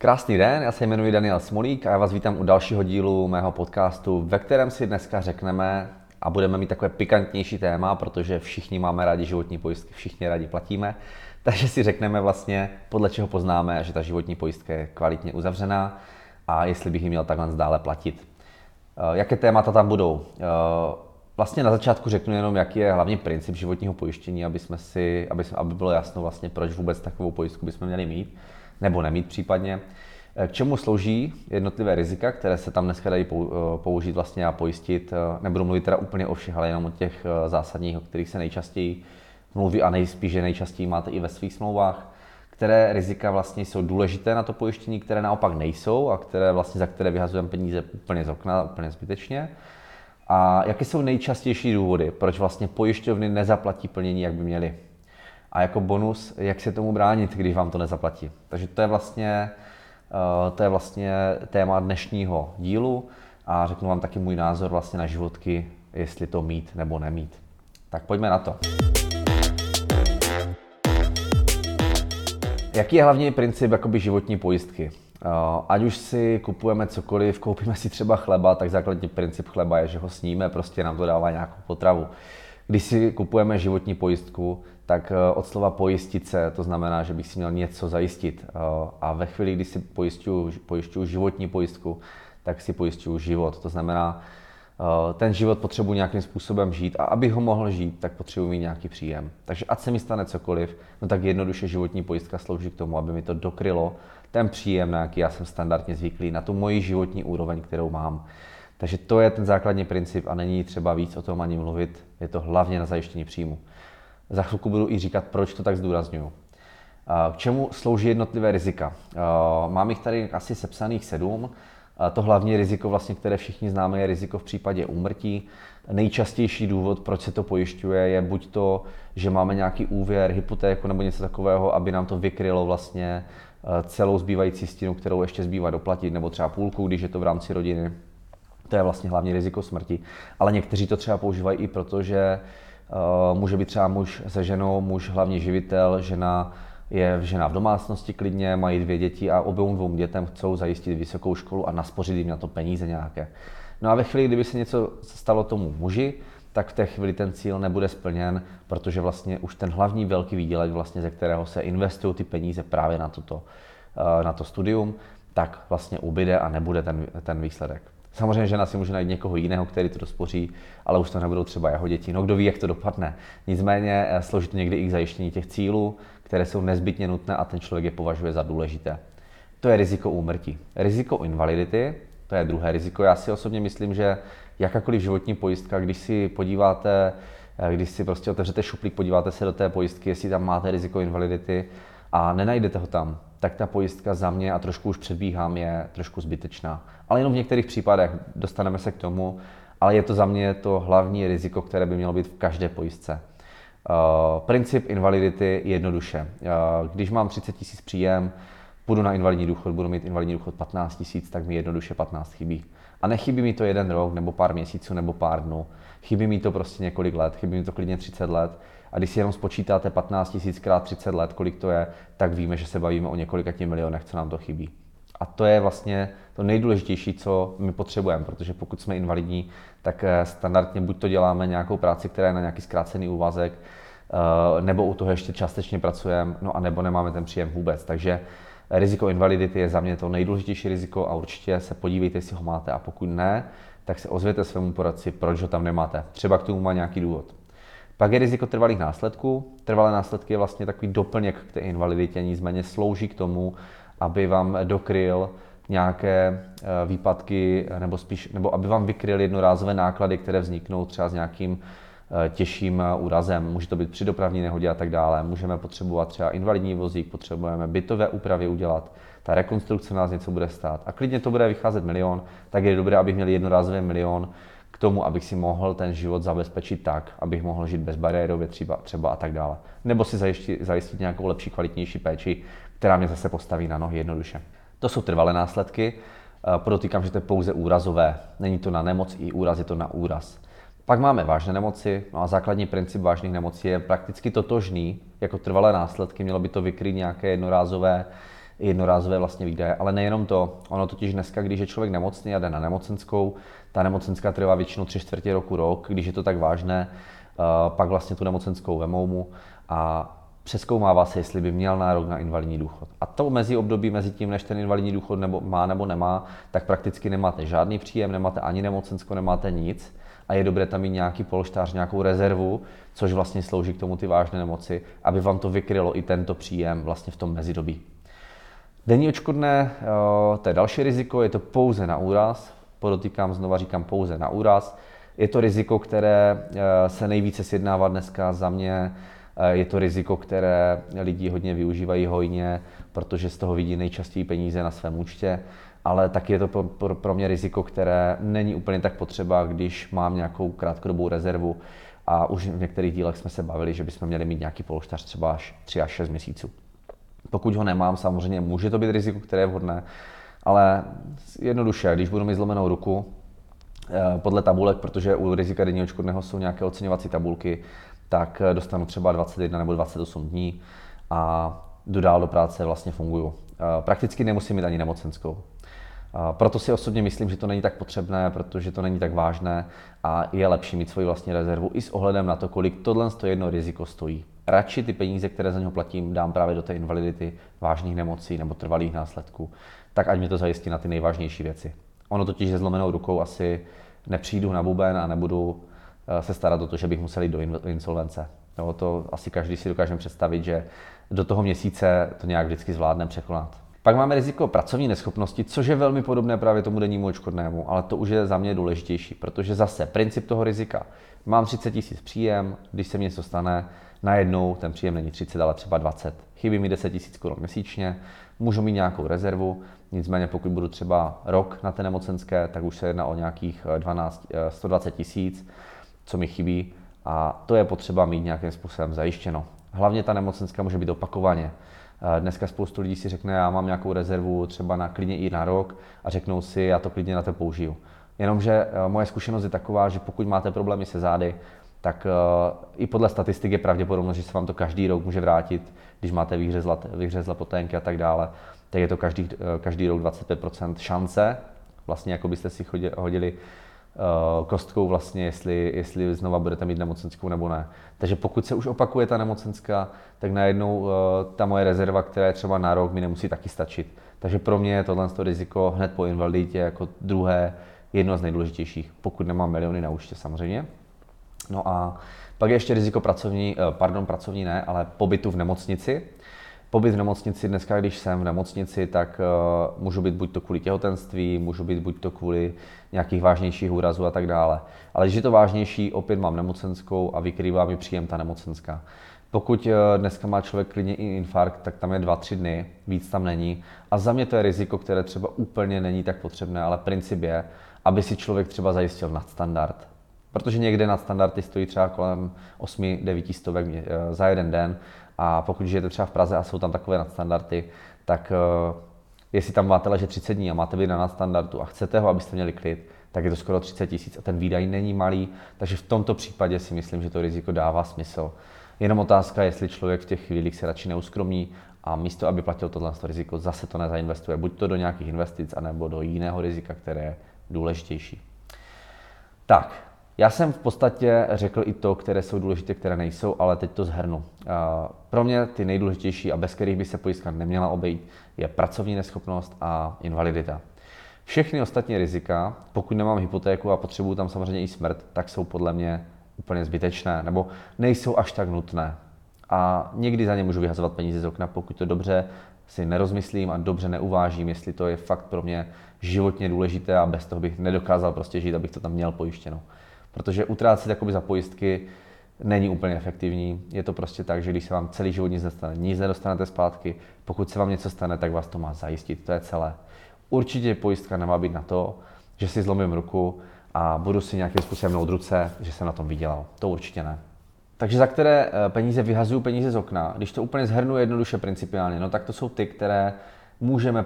Krásný den, já se jmenuji Daniel Smolík a já vás vítám u dalšího dílu mého podcastu, ve kterém si dneska řekneme a budeme mít takové pikantnější téma, protože všichni máme rádi životní pojistky, všichni rádi platíme, takže si řekneme vlastně, podle čeho poznáme, že ta životní pojistka je kvalitně uzavřená a jestli bych ji měl takhle dále platit. Eh, jaké témata tam budou? Eh, vlastně na začátku řeknu jenom, jaký je hlavně princip životního pojištění, aby, jsme si, aby, aby bylo jasno vlastně, proč vůbec takovou pojistku bychom měli mít nebo nemít případně. Eh, k čemu slouží jednotlivé rizika, které se tam dneska dají eh, použít vlastně a pojistit. Eh, nebudu mluvit teda úplně o všech, ale jenom o těch zásadních, o kterých se nejčastěji mluví a nejspíš, že nejčastěji máte i ve svých smlouvách. Které rizika vlastně jsou důležité na to pojištění, které naopak nejsou a které vlastně za které vyhazujeme peníze úplně z okna, úplně zbytečně. A jaké jsou nejčastější důvody, proč vlastně pojišťovny nezaplatí plnění, jak by měly a jako bonus, jak se tomu bránit, když vám to nezaplatí. Takže to je vlastně, eh, to je vlastně téma dnešního dílu a řeknu vám taky můj názor vlastně na životky, jestli to mít nebo nemít. Tak pojďme na to. Jaký je hlavní princip jakoby životní pojistky? Eh, ať už si kupujeme cokoliv, koupíme si třeba chleba, tak základní princip chleba je, že ho sníme, prostě nám to dává nějakou potravu. Když si kupujeme životní pojistku, tak eh, od slova pojistit se, to znamená, že bych si měl něco zajistit. Eh, a ve chvíli, kdy si pojišťuju, životní pojistku, tak si pojišťuju život. To znamená, eh, ten život potřebuji nějakým způsobem žít a abych ho mohl žít, tak potřebuji mít nějaký příjem. Takže ať se mi stane cokoliv, no tak jednoduše životní pojistka slouží k tomu, aby mi to dokrylo ten příjem, na jaký já jsem standardně zvyklý, na tu moji životní úroveň, kterou mám. Takže to je ten základní princip a není třeba víc o tom ani mluvit, je to hlavně na zajištění příjmu. Za chvilku budu i říkat, proč to tak zdůraznuju. K čemu slouží jednotlivé rizika? Mám jich tady asi sepsaných sedm. To hlavní riziko, vlastně, které všichni známe, je riziko v případě úmrtí. Nejčastější důvod, proč se to pojišťuje, je buď to, že máme nějaký úvěr, hypotéku nebo něco takového, aby nám to vykrylo vlastně celou zbývající stěnu, kterou ještě zbývá doplatit, nebo třeba půlku, když je to v rámci rodiny. To je vlastně hlavní riziko smrti. Ale někteří to třeba používají i proto, že může být třeba muž se ženou, muž hlavně živitel, žena je žena v domácnosti klidně, mají dvě děti a obou dvou dětem chcou zajistit vysokou školu a naspořit jim na to peníze nějaké. No a ve chvíli, kdyby se něco stalo tomu muži, tak v té chvíli ten cíl nebude splněn, protože vlastně už ten hlavní velký výdělek, vlastně, ze kterého se investují ty peníze právě na, toto, eh, na to studium, tak vlastně ubyde a nebude ten, ten výsledek. Samozřejmě žena si může najít někoho jiného, který to dospoří, ale už to nebudou třeba jeho děti. No kdo ví, jak to dopadne. Nicméně eh, slouží to někdy i k zajištění těch cílů, které jsou nezbytně nutné a ten člověk je považuje za důležité. To je riziko úmrtí. Riziko invalidity, to je druhé riziko. Já si osobně myslím, že jakákoliv životní pojistka, když si podíváte, eh, když si prostě otevřete šuplík, podíváte se do té pojistky, jestli tam máte riziko invalidity a nenajdete ho tam, tak ta pojistka za mě, a trošku už předbíhám, je trošku zbytečná. Ale jenom v některých případech dostaneme se k tomu, ale je to za mě to hlavní riziko, které by mělo být v každé pojistce. Uh, princip invalidity jednoduše. Uh, když mám 30 tisíc příjem, půjdu na invalidní důchod, budu mít invalidní důchod 15 tisíc, tak mi jednoduše 15 chybí. A nechybí mi to jeden rok, nebo pár měsíců, nebo pár dnů. Chybí mi to prostě několik let, chybí mi to klidně 30 let. A když si jenom spočítáte 15 tisíc krát 30 let, kolik to je, tak víme, že se bavíme o několika těch milionech, co nám to chybí. A to je vlastně to nejdůležitější, co my potřebujeme, protože pokud jsme invalidní, tak eh, standardně buď to děláme nějakou práci, která je na nějaký zkrácený úvazek, eh, nebo u toho ještě částečně pracujeme, no a nebo nemáme ten příjem vůbec. Takže riziko invalidity je za mě to nejdůležitější riziko a určitě se podívejte, jestli ho máte a pokud ne, tak se ozvěte svému poradci, proč ho tam nemáte. Třeba k tomu má nějaký důvod. Pak je riziko trvalých následků. Trvalé následky je vlastně takový doplněk k té invaliditě, nicméně slouží k tomu, aby vám dokryl nějaké eh, výpadky, nebo spíš, nebo aby vám vykryl jednorázové náklady, které vzniknou třeba s nějakým těžším eh, úrazem. Může to být při dopravní nehodě a tak dále. Můžeme potřebovat třeba invalidní vozík, potřebujeme bytové úpravy udělat. Ta rekonstrukce nás něco bude stát. A klidně to bude vycházet milion, tak je dobré, abych měl jednorázový milion k tomu, abych si mohl ten život zabezpečit tak, abych mohl žít bezbariérově třeba, třeba a tak dále. Nebo si zajistit, zajistit nějakou lepší, kvalitnější péči, která mě zase postaví na nohy jednoduše. To jsou trvalé následky. Eh, podotýkám, že to je pouze úrazové. Není to na nemoc i úraz, je to na úraz. Pak máme vážné nemoci, no a základní princip vážných nemocí je prakticky totožný jako trvalé následky. Mělo by to vykryt nějaké jednorázové jednorázové vlastně výdaje. Ale nejenom to, ono totiž dneska, když je člověk nemocný a jde na nemocenskou, ta nemocenská trvá většinou tři čtvrtě roku, rok, když je to tak vážné, eh, pak vlastně tu nemocenskou vemou mu a přeskoumává se, jestli by měl nárok na invalidní důchod. A to mezi období, mezi tím, než ten invalidní důchod nebo má nebo nemá, tak prakticky nemáte žádný příjem, nemáte ani nemocensko, nemáte nic a je dobré tam mít nějaký polštář, nějakou rezervu, což vlastně slouží k tomu ty vážné nemoci, aby vám to vykrylo i tento příjem vlastně v tom mezidobí. Denní očkodné, eh, to je další riziko, je to pouze na úraz, podotýkám, znova říkám pouze na úraz. Je to riziko, které eh, se nejvíce sjednává dneska za mě, eh, je to riziko, které lidi hodně využívají hojně, protože z toho vidí nejčastěji peníze na svém účtě ale taky je to pro, pro, pro mě riziko, které není úplně tak potřeba, když mám nějakou krátkodobou rezervu a už v některých dílech jsme se bavili, že bychom měli mít nějaký polštář třeba až 3 až 6 měsíců. Pokud ho nemám, samozřejmě může to být riziko, které je vhodné, ale jednoduše, když budu mít zlomenou ruku, eh, podle tabulek, protože u rizika denního odškodného jsou nějaké oceňovací tabulky, tak eh, dostanu třeba 21 nebo 28 dní a jdu dál do práce, vlastně funguju. Eh, prakticky nemusím mít ani nemocenskou. Proto si osobně myslím, že to není tak potřebné, protože to není tak vážné a je lepší mít svoji vlastní rezervu i s ohledem na to, kolik tohle jedno riziko stojí. Radši ty peníze, které za něho platím, dám právě do té invalidity, vážných nemocí nebo trvalých následků, tak ať mi to zajistí na ty nejvážnější věci. Ono totiž se zlomenou rukou asi nepřijdu na buben a nebudu eh, se starat o to, že bych musel jít do insolvence. No, to asi každý si dokážeme představit, že do toho měsíce to nějak vždycky zvládneme překonat. Pak máme riziko pracovní neschopnosti, což je velmi podobné právě tomu dennímu očkodnému, ale to už je za mě důležitější, protože zase princip toho rizika. Mám 30 tisíc příjem, když se mi něco stane, najednou ten příjem není 30, ale třeba 20. Chybí mi 10 tisíc korun měsíčně, můžu mít nějakou rezervu, nicméně pokud budu třeba rok na té nemocenské, tak už se jedná o nějakých 12, eh, 120 eh, tisíc, co mi chybí a to je potřeba mít nějakým způsobem zajištěno. Hlavně ta nemocenská může být opakovaně. Dneska spoustu lidí si řekne, já mám nějakou rezervu třeba na klidně i na rok a řeknou si, já to klidně na to použiju. Jenomže eh, moje zkušenost je taková, že pokud máte problémy se zády, tak eh, i podle statistik je pravděpodobnost, že se vám to každý rok může vrátit, když máte vyhřezlé poténky a tak dále, tak je to každý, eh, každý rok 25% šance, vlastně jako byste si hodili Eh, kostkou vlastně, jestli, jestli znova budete mít nemocenskou nebo ne. Takže pokud se už opakuje ta nemocenská, tak najednou eh, ta moje rezerva, která je třeba na rok, mi nemusí taky stačit. Takže pro mě je tohle to riziko hned po invaliditě jako druhé, jedno z nejdůležitějších, pokud nemám miliony na účtě samozřejmě. No a pak je ještě riziko pracovní, eh, pardon, pracovní ne, ale pobytu v nemocnici. Pobyt v nemocnici, dneska když jsem v nemocnici, tak uh, můžu být buď to kvůli těhotenství, můžu být buď to kvůli nějakých vážnějších úrazů a tak dále. Ale když je to vážnější, opět mám nemocenskou a vykrývá mi příjem ta nemocenská. Pokud uh, dneska má člověk klidně i infarkt, tak tam je 2-3 dny, víc tam není. A za mě to je riziko, které třeba úplně není tak potřebné, ale princip je, aby si člověk třeba zajistil nadstandard. Protože někde nadstandardy stojí třeba kolem 8-9 stovek eh, za jeden den a pokud žijete třeba v Praze a jsou tam takové nadstandardy, tak uh, jestli tam máte ležet 30 dní a máte být na nadstandardu a chcete ho, abyste měli klid, tak je to skoro 30 tisíc a ten výdaj není malý, takže v tomto případě si myslím, že to riziko dává smysl. Jenom otázka, jestli člověk v těch chvílích se radši neuskromí a místo, aby platil tohle riziko, zase to nezainvestuje, buď to do nějakých investic, anebo do jiného rizika, které je důležitější. Tak, já jsem v podstatě řekl i to, které jsou důležité, které nejsou, ale teď to zhrnu. Pro mě ty nejdůležitější a bez kterých by se pojistka neměla obejít, je pracovní neschopnost a invalidita. Všechny ostatní rizika, pokud nemám hypotéku a potřebuju tam samozřejmě i smrt, tak jsou podle mě úplně zbytečné nebo nejsou až tak nutné. A někdy za ně můžu vyhazovat peníze z okna, pokud to dobře si nerozmyslím a dobře neuvážím, jestli to je fakt pro mě životně důležité a bez toho bych nedokázal prostě žít, abych to tam měl pojištěno. Protože utrácet jakoby za pojistky není úplně efektivní. Je to prostě tak, že když se vám celý život nic nestane, nic nedostanete zpátky, pokud se vám něco stane, tak vás to má zajistit. To je celé. Určitě pojistka nemá být na to, že si zlomím ruku a budu si nějakým způsobem nout ruce, že jsem na tom vydělal. To určitě ne. Takže za které eh, peníze vyhazuju peníze z okna, když to úplně zhrnu jednoduše principiálně, no tak to jsou ty, které můžeme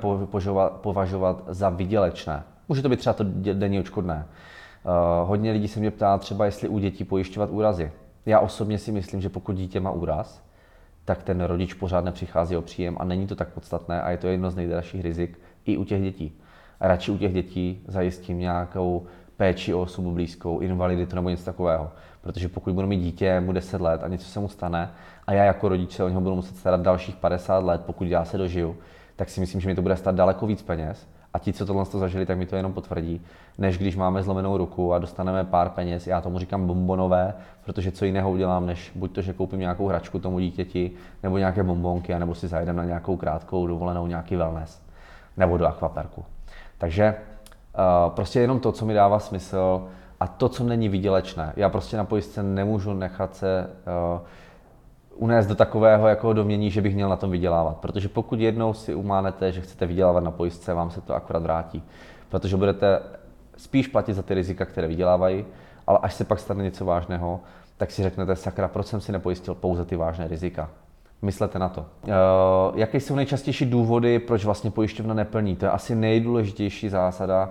považovat za vydělečné. Může to být třeba to denní očkodné. Uh, hodně lidí se mě ptá třeba, jestli u dětí pojišťovat úrazy. Já osobně si myslím, že pokud dítě má úraz, tak ten rodič pořád nepřichází o příjem a není to tak podstatné a je to jedno z nejdražších rizik i u těch dětí. A radši u těch dětí zajistím nějakou péči o osobu blízkou, invaliditu nebo něco takového. Protože pokud budu mít dítě, mu 10 let a něco se mu stane a já jako rodič se o něho budu muset starat dalších 50 let, pokud já se dožiju, tak si myslím, že mi to bude stát daleko víc peněz. A ti, co tohle to zažili, tak mi to jenom potvrdí, než když máme zlomenou ruku a dostaneme pár peněz. Já tomu říkám bombonové, protože co jiného udělám, než buď to, že koupím nějakou hračku tomu dítěti, nebo nějaké bombonky, nebo si zajdem na nějakou krátkou dovolenou, nějaký wellness, nebo do akvaparku. Takže uh, prostě jenom to, co mi dává smysl a to, co není vydělečné. Já prostě na pojistce nemůžu nechat se uh, unést do takového jako domění, že bych měl na tom vydělávat. Protože pokud jednou si umánete, že chcete vydělávat na pojistce, vám se to akorát vrátí. Protože budete spíš platit za ty rizika, které vydělávají, ale až se pak stane něco vážného, tak si řeknete, sakra, proč jsem si nepojistil pouze ty vážné rizika. Myslete na to. Uh, jaké jsou nejčastější důvody, proč vlastně pojišťovna neplní? To je asi nejdůležitější zásada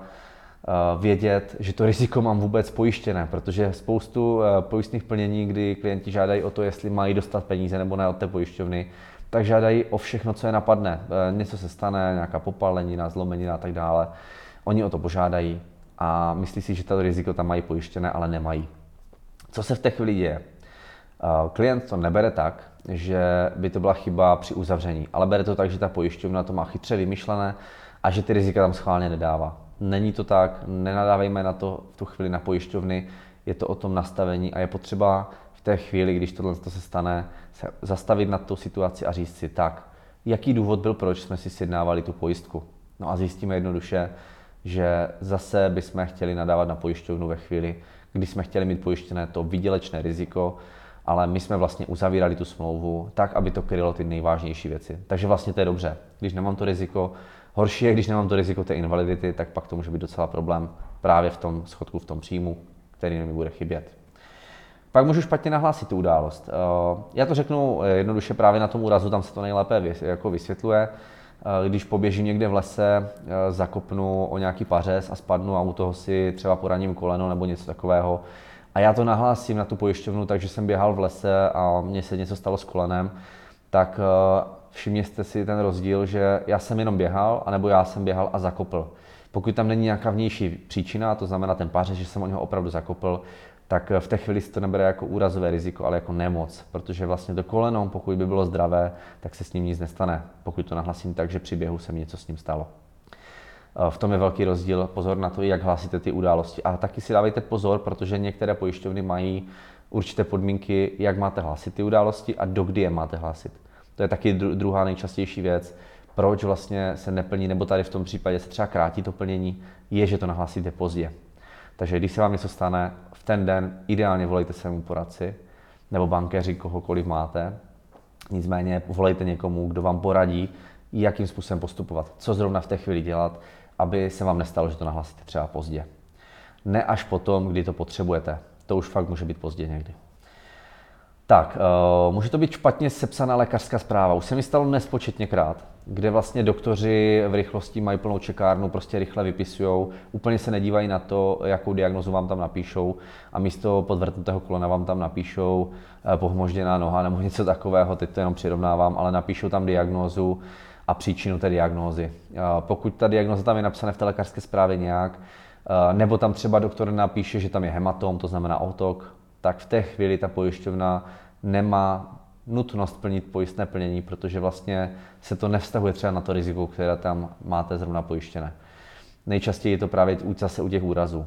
vědět, že to riziko mám vůbec pojištěné, protože spoustu uh, pojistných plnění, kdy klienti žádají o to, jestli mají dostat peníze nebo ne od té pojišťovny, tak žádají o všechno, co je napadne. Něco se stane, nějaká popalenina, zlomenina a tak dále. Oni o to požádají a myslí si, že to riziko tam mají pojištěné, ale nemají. Co se v té chvíli děje? Klient to nebere tak, že by to byla chyba při uzavření, ale bere to tak, že ta pojišťovna to má chytře vymyšlené a že ty rizika tam schválně nedává. Není to tak, nenadávejme na to v tu chvíli na pojišťovny, je to o tom nastavení a je potřeba v té chvíli, když tohle se stane, se zastavit na tu situaci a říct si tak, jaký důvod byl, proč jsme si sjednávali tu pojistku. No a zjistíme jednoduše, že zase bychom chtěli nadávat na pojišťovnu ve chvíli, kdy jsme chtěli mít pojištěné to vydělečné riziko, ale my jsme vlastně uzavírali tu smlouvu tak, aby to krylo ty nejvážnější věci. Takže vlastně to je dobře. Když nemám to riziko, horší je, když nemám to riziko té invalidity, tak pak to může být docela problém právě v tom schodku, v tom příjmu, který mi bude chybět. Pak můžu špatně nahlásit tu událost. Eh, já to řeknu jednoduše právě na tom úrazu, tam se to nejlépe jako vysvětluje. Eh, když poběžím někde v lese, eh, zakopnu o nějaký pařez a spadnu a u toho si třeba poraním koleno nebo něco takového, a já to nahlásím na tu pojišťovnu, takže jsem běhal v lese a mně se něco stalo s kolenem, tak eh, všimněte si ten rozdíl, že já jsem jenom běhal, anebo já jsem běhal a zakopl. Pokud tam není nějaká vnější příčina, to znamená ten páře, že jsem o něho opravdu zakopl, tak v té chvíli se to nebere jako úrazové riziko, ale jako nemoc, protože vlastně to koleno, pokud by bylo zdravé, tak se s ním nic nestane, pokud to nahlasím tak, že při běhu se mi něco s ním stalo. Eh, v tom je velký rozdíl. Pozor na to, jak hlásíte ty události. A taky si dávejte pozor, protože některé pojišťovny mají určité podmínky, jak máte hlásit ty události a dokdy je máte hlásit. To je taky druhá nejčastější věc. Proč vlastně se neplní, nebo tady v tom případě se třeba krátí to plnění, je, že to nahlásíte pozdě. Takže když se vám něco stane, v ten den ideálně volejte svému poradci nebo bankéři, kohokoliv máte. Nicméně volejte někomu, kdo vám poradí, jakým způsobem postupovat, co zrovna v té chvíli dělat, aby se vám nestalo, že to nahlásíte třeba pozdě. Ne až potom, kdy to potřebujete. To už fakt může být pozdě někdy. Tak, uh, může to být špatně sepsaná lékařská zpráva. Už se mi stalo nespočetněkrát, kde vlastně doktoři v rychlosti mají plnou čekárnu, prostě rychle vypisují, úplně se nedívají na to, jakou diagnozu vám tam napíšou a místo podvrtnutého kolena vám tam napíšou uh, pohmožděná noha nebo něco takového, teď to jenom přirovnávám, ale napíšou tam diagnózu, a příčinu té diagnózy. Pokud ta diagnóza tam je napsaná v té lékařské zprávě nějak, nebo tam třeba doktor napíše, že tam je hematom, to znamená otok, tak v té chvíli ta pojišťovna nemá nutnost plnit pojistné plnění, protože vlastně se to nevztahuje třeba na to riziko, které tam máte zrovna pojištěné. Nejčastěji je to právě zase u těch úrazů.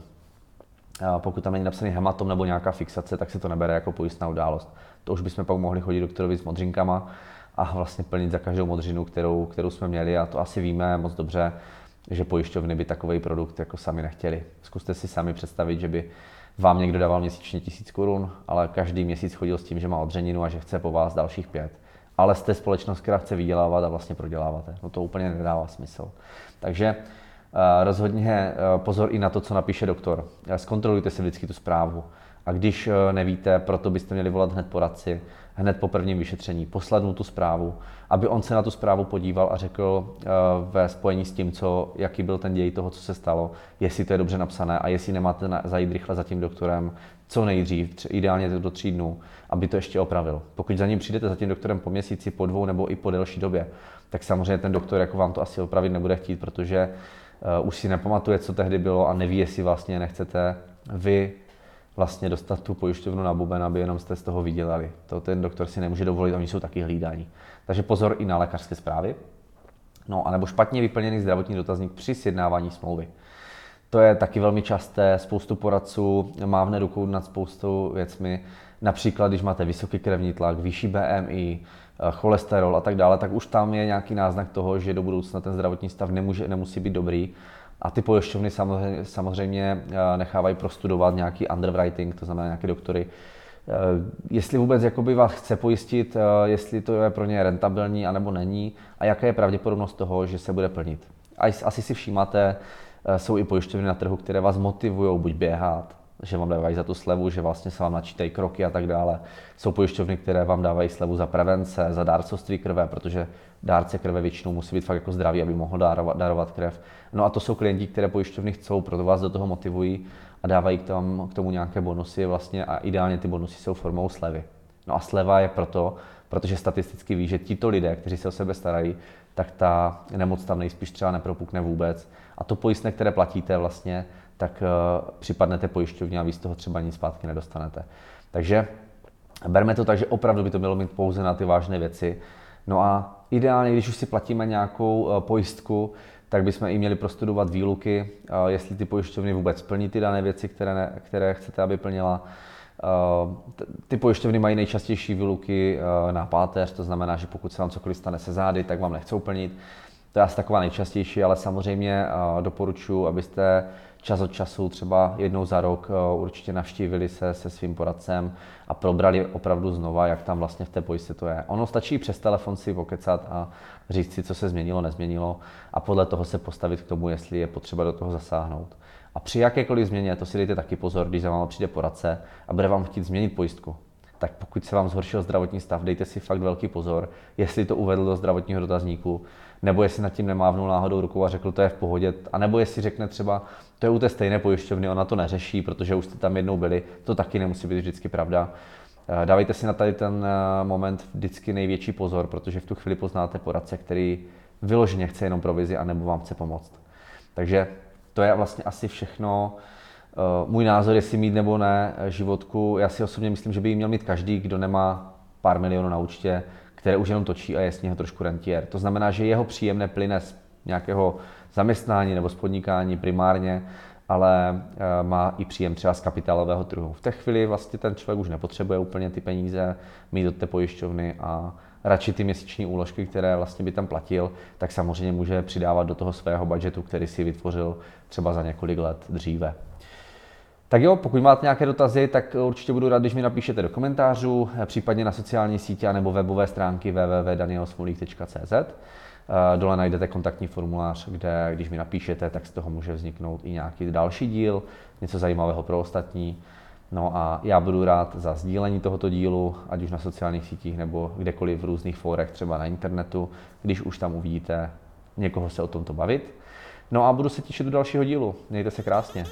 Pokud tam není napsaný hematom nebo nějaká fixace, tak se to nebere jako pojistná událost. To už bychom pak mohli chodit doktorovi s modřinkama, a vlastně plnit za každou modřinu, kterou, kterou jsme měli a to asi víme moc dobře, že pojišťovny by takový produkt jako sami nechtěli. Zkuste si sami představit, že by vám někdo dával měsíčně tisíc korun, ale každý měsíc chodil s tím, že má odřeninu a že chce po vás dalších pět. Ale jste společnost, která chce vydělávat a vlastně proděláváte. No to úplně nedává smysl. Takže uh, rozhodně uh, pozor i na to, co napíše doktor. Zkontrolujte si vždycky tu zprávu A když eh, nevíte, proto byste měli volat hned poradci, hned po prvním vyšetření, poslat mu tu zprávu, aby on se na tu zprávu podíval a řekl eh, ve spojení s tím, co, jaký byl ten děj toho, co se stalo, jestli to je dobře napsané a jestli nemáte zajít rychle za tím doktorem, co nejdřív, ideálně do tří dnů, aby to ještě opravil. Pokud za ním přijdete za tím doktorem po měsíci, po dvou nebo i po delší době, tak samozřejmě ten doktor jako vám to asi opravit nebude chtít, protože uh, už si nepamatuje, co tehdy bylo a neví, jestli vlastně nechcete vy vlastně dostat tu pojišťovnu na buben, aby jenom jste z toho vydělali. To ten doktor si nemůže dovolit, oni jsou taky hlídání. Takže pozor i na lékařské zprávy. No, anebo špatně vyplněný zdravotní dotazník při sjednávání smlouvy. To je taky velmi časté, spoustu poradců mávne rukou nad spoustou věcmi. Například, když máte vysoký krevní tlak, vyšší BMI, eh, cholesterol a tak dále, tak už tam je nějaký náznak toho, že do budoucna ten zdravotní stav nemůže, nemusí být dobrý. A ty pojišťovny samozřejmě, samozřejmě eh, nechávají prostudovat nějaký underwriting, to znamená nějaké doktory, eh, jestli vůbec jakoby vás chce pojistit, jestli to je pro ně rentabilní anebo není a jaká je pravděpodobnost toho, že se bude plnit. Asi si všímáte, Eh, jsou i pojišťovny na trhu, které vás motivují buď běhat, že vám dávají za tu slevu, že vlastně se vám načítají kroky a tak dále. Jsou pojišťovny, které vám dávají slevu za prevence, za dárcovství krve, protože dárce krve většinou musí být fakt jako zdravý, aby mohl darovat, darovat krev. No a to jsou klienti, které pojišťovny chcou, proto vás do toho motivují a dávají k tomu, k tomu nějaké bonusy vlastně a ideálně ty bonusy jsou formou slevy. No a sleva je proto, protože statisticky ví, že tito lidé, kteří se o sebe starají, tak ta nemoc tam nejspíš třeba nepropukne vůbec. A to pojistné, které platíte vlastně, tak uh, připadnete pojišťovně a vy z toho třeba nic zpátky nedostanete. Takže berme to tak, že opravdu by to mělo mít pouze na ty vážné věci. No a ideálně, když už si platíme nějakou uh, pojistku, tak bychom i měli prostudovat výluky, uh, jestli ty pojišťovny vůbec plní ty dané věci, které, ne, které chcete, aby plnila Eh, ty pojišťovny mají nejčastější výluky eh, na páteř, to znamená, že pokud se vám cokoliv stane se zády, tak vám nechcou plnit. To je asi taková nejčastější, ale samozřejmě eh, doporučuji, abyste čas od času, třeba jednou za rok, určitě navštívili se se svým poradcem a probrali opravdu znova, jak tam vlastně v té pojistce to je. Ono stačí přes telefon si pokecat a říct si, co se změnilo, nezměnilo a podle toho se postavit k tomu, jestli je potřeba do toho zasáhnout. A při jakékoliv změně, to si dejte taky pozor, když za vámi přijde poradce a bude vám chtít změnit pojistku, tak pokud se vám zhoršil zdravotní stav, dejte si fakt velký pozor, jestli to uvedl do zdravotního dotazníku, nebo jestli nad tím nemávnul náhodou rukou a řekl, to je v pohodě, a nebo jestli řekne třeba, to je u té stejné pojišťovny, ona to neřeší, protože už jste tam jednou byli, to taky nemusí být vždycky pravda. Eh, dávejte si na tady ten eh, moment vždycky největší pozor, protože v tu chvíli poznáte poradce, který vyloženě chce jenom provizi a nebo vám chce pomoct. Takže to je vlastně asi všechno. Eh, můj názor, jestli mít nebo ne životku, já si osobně myslím, že by ji měl mít každý, kdo nemá pár milionů na účtě, které už jenom točí a je z něho trošku rentier. To znamená, že jeho příjem neplyne z nějakého zaměstnání nebo z podnikání primárně, ale eh, má i příjem třeba z kapitálového trhu. V té chvíli vlastně ten člověk už nepotřebuje úplně ty peníze mít od té pojišťovny a radši ty měsíční úložky, které vlastně by tam platil, tak samozřejmě může přidávat do toho svého budžetu, který si vytvořil třeba za několik let dříve. Tak jo, pokud máte nějaké dotazy, tak určitě budu rád, když mi napíšete do komentářů, případně na sociální sítě nebo webové stránky www.danielsmolík.cz. Eh, dole najdete kontaktní formulář, kde když mi napíšete, tak z toho může vzniknout i nějaký další díl, něco zajímavého pro ostatní. No a já budu rád za sdílení tohoto dílu, ať už na sociálních sítích nebo kdekoliv v různých fórech, třeba na internetu, když už tam uvidíte někoho se o tomto bavit. No a budu se těšit do dalšího dílu. Mějte se krásně.